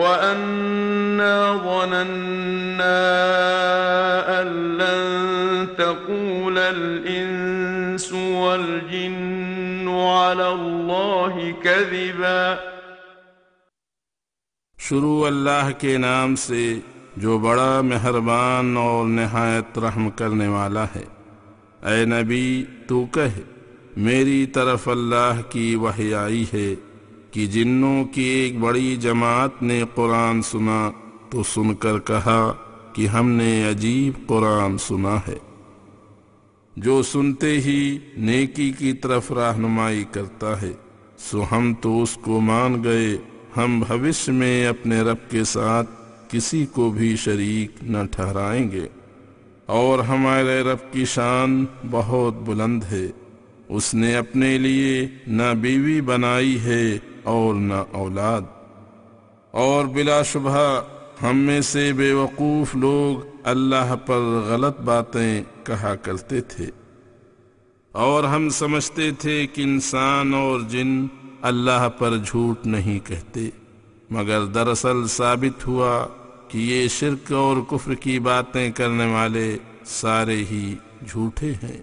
وأنا ظننا أن لن تقول الإنس والجن على الله كذبا شروع اللہ کے نام سے جو بڑا مہربان اور نہایت رحم کرنے والا ہے۔ اے نبی تو کہے میری طرف اللہ کی وحی آئی ہے۔ کہ جنوں کی ایک بڑی جماعت نے قرآن سنا تو سن کر کہا کہ ہم نے عجیب قرآن سنا ہے۔ جو سنتے ہی نیکی کی طرف رہنمائی کرتا ہے، سو ہم تو اس کو مان گئے۔ ہم بھوشیہ میں اپنے رب کے ساتھ کسی کو بھی شریک نہ ٹھہرائیں گے۔ اور ہمارے رب کی شان بہت بلند ہے۔ اس نے اپنے لیے نہ بیوی بنائی ہے اور نہ اولاد۔ اور بلا شبہ ہم میں سے بے وقوف لوگ اللہ پر غلط باتیں کہا کرتے تھے۔ اور ہم سمجھتے تھے کہ انسان اور جن اللہ پر جھوٹ نہیں کہتے۔ مگر دراصل ثابت ہوا کہ یہ شرک اور کفر کی باتیں کرنے والے سارے ہی جھوٹے ہیں۔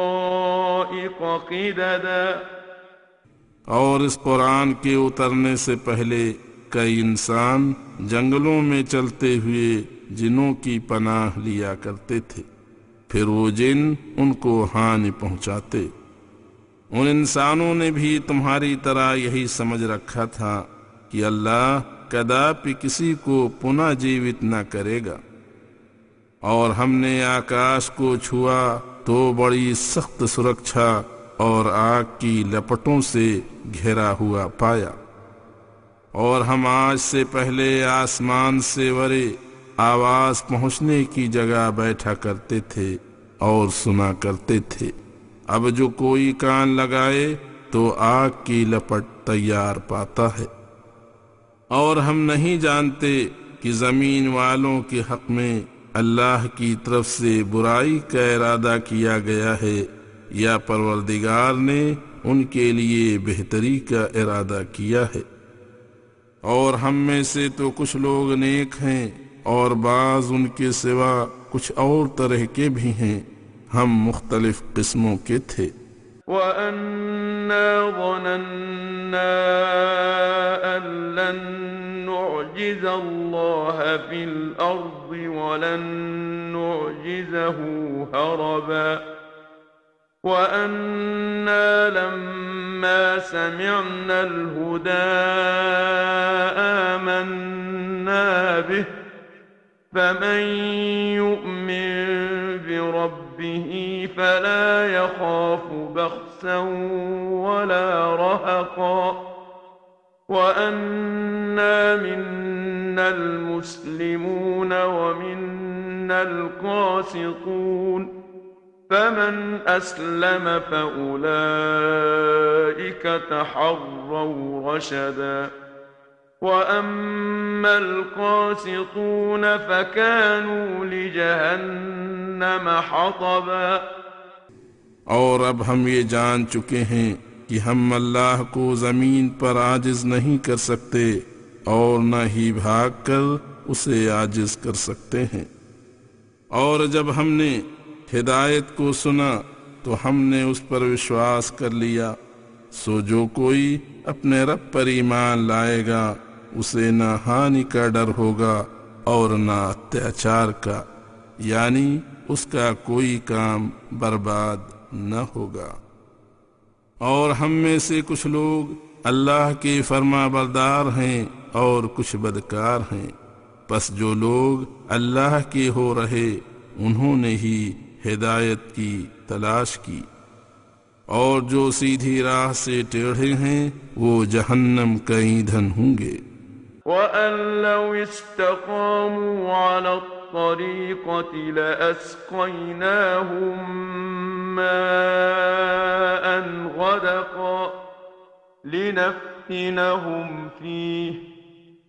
اور اس قرآن کے اترنے سے پہلے کئی انسان جنگلوں میں چلتے ہوئے جنوں کی پناہ لیا کرتے تھے۔ پھر وہ جن ان کو ہانی پہنچاتے۔ ان انسانوں نے بھی تمہاری طرح یہی سمجھ رکھا تھا کہ اللہ کداپی کسی کو پناہ جیوت نہ کرے گا۔ اور ہم نے آکاش کو چھوا تو بڑی سخت سرکشا اور آگ کی لپٹوں سے گھیرا ہوا پایا۔ اور ہم آج سے پہلے آسمان سے ورے آواز پہنچنے کی جگہ بیٹھا کرتے تھے اور سنا کرتے تھے۔ اب جو کوئی کان لگائے تو آگ کی لپٹ تیار پاتا ہے۔ اور ہم نہیں جانتے کہ زمین والوں کے حق میں اللہ کی طرف سے برائی کا ارادہ کیا گیا ہے۔ یا پروردگار نے ان کے لیے بہتری کا ارادہ کیا ہے۔ اور ہم میں سے تو کچھ لوگ نیک ہیں اور بعض ان کے سوا کچھ اور طرح کے بھی ہیں۔ ہم مختلف قسموں کے تھے۔ وَأَنَّا ظَنَنَّا أن لن نعجز الله في الأرض ولن نعجزه هربا وأنا لما سمعنا الهدى آمنا به فمن يؤمن بربه فلا يخاف بخسا ولا رهقا وأنا منا المسلمون ومنا القاسطون فمن أسلم فأولئك تحروا رشدا. وأما القاسطون فكانوا لجهنم حطبا. اور اب ہم یہ جان چکے ہیں کہ ہم اللہ کو زمین پر عاجز نہیں کر سکتے اور نہ ہی بھاگ کر اسے عاجز کر سکتے ہیں۔ اور جب ہم نے ہدایت کو سنا تو ہم نے اس پر وشواس کر لیا۔ سو جو کوئی اپنے رب پر ایمان لائے گا، اسے نہ ہانی کا ڈر ہوگا اور نہ اتیاچار کا یعنی اس کا کوئی کام برباد نہ ہوگا۔ اور ہم میں سے کچھ لوگ اللہ کے فرما بردار ہیں اور کچھ بدکار ہیں۔ پس جو لوگ اللہ کے ہو رہے، انہوں نے ہی ہدایت کی تلاش کی۔ اور جو سیدھی راہ سے ٹیڑھے ہیں، وہ جہنم کا ایندھن ہوں گے۔ وَأَن لَوْ اسْتَقَامُوا عَلَى الطَّرِيقَةِ لَأَسْقَيْنَاهُمْ مَاءً غَدَقًا لِنَفْتِنَهُمْ فِيهِ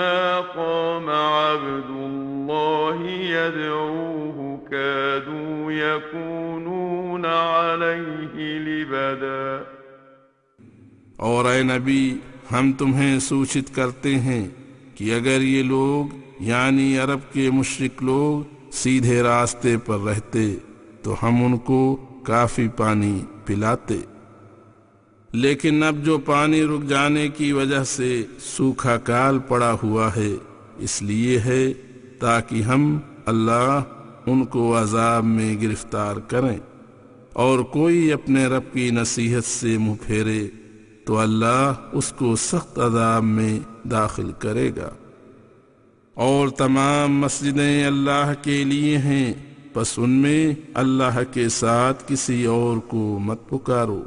قام عبد الله يدعوه كادوا يكونون عليه لبدا اور اے نبی، ہم تمہیں سوچت کرتے ہیں کہ اگر یہ لوگ یعنی عرب کے مشرق لوگ، سیدھے راستے پر رہتے، تو ہم ان کو کافی پانی پلاتے۔ لیکن اب جو پانی رک جانے کی وجہ سے سوکھا کال پڑا ہوا ہے، اس لیے ہے تاکہ ہم اللہ ان کو عذاب میں گرفتار کریں۔ اور کوئی اپنے رب کی نصیحت سے منہ پھیرے تو اللہ اس کو سخت عذاب میں داخل کرے گا۔ اور تمام مسجدیں اللہ کے لیے ہیں، پس ان میں اللہ کے ساتھ کسی اور کو مت پکارو۔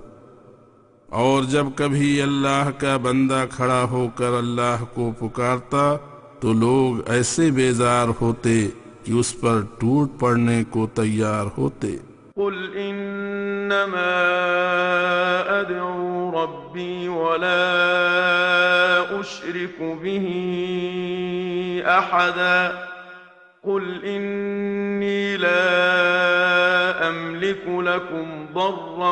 اور جب کبھی اللہ کا بندہ کھڑا ہو کر اللہ کو پکارتا تو لوگ ایسے بیزار ہوتے کہ اس پر ٹوٹ پڑنے کو تیار ہوتے۔ قل انما ادعو ربی ولا اشرك به احدا قل اني لا املك لكم ضرا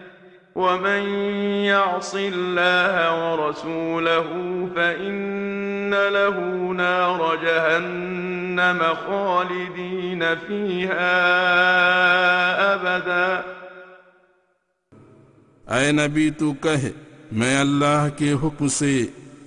ومن يعص الله ورسوله فإن له نار جهنم خالدين فيها أبدا. اے نبی تو کہے میں اللہ کے حکم سے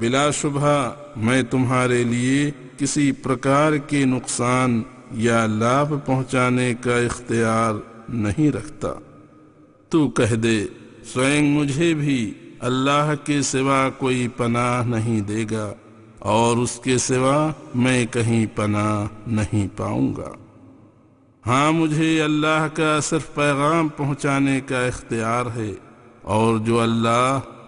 بلا شبہ میں تمہارے لیے کسی پرکار کے نقصان یا لابھ پہنچانے کا اختیار نہیں رکھتا۔ تو کہہ دے سوئنگ مجھے بھی اللہ کے سوا کوئی پناہ نہیں دے گا، اور اس کے سوا میں کہیں پناہ نہیں پاؤں گا۔ ہاں مجھے اللہ کا صرف پیغام پہنچانے کا اختیار ہے، اور جو اللہ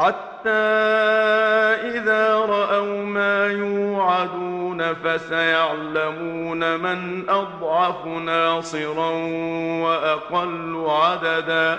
حتى إذا رأوا ما يوعدون فسيعلمون من أضعف ناصرا وأقل عددا.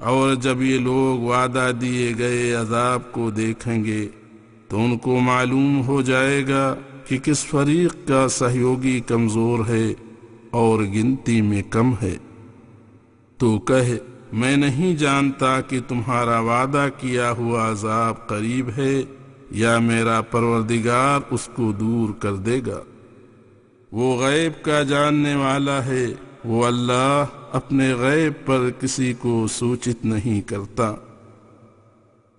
اور جب یہ لوگ وعدہ دیے گئے عذاب کو دیکھیں گے تو ان کو معلوم ہو جائے گا کہ کس فریق کا سہیوگی کمزور ہے اور گنتی میں کم ہے۔ تو کہے میں نہیں جانتا کہ تمہارا وعدہ کیا ہوا عذاب قریب ہے یا میرا پروردگار اس کو دور کر دے گا۔ وہ غیب کا جاننے والا ہے، وہ اللہ اپنے غیب پر کسی کو سوچت نہیں کرتا۔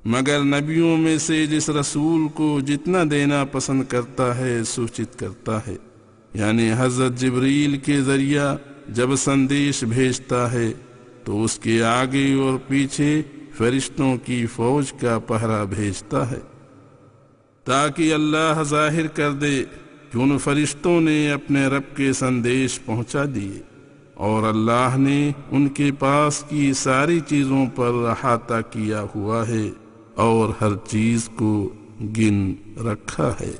مگر نبیوں میں سے جس رسول کو جتنا دینا پسند کرتا ہے، سوچت کرتا ہے۔ یعنی حضرت جبریل کے ذریعہ جب سندیش بھیجتا ہے، تو اس کے آگے اور پیچھے فرشتوں کی فوج کا پہرا بھیجتا ہے۔ تاکہ اللہ ظاہر کر دے کہ ان فرشتوں نے اپنے رب کے سندیش پہنچا دیے۔ اور اللہ نے ان کے پاس کی ساری چیزوں پر احاطہ کیا ہوا ہے اور ہر چیز کو گن رکھا ہے۔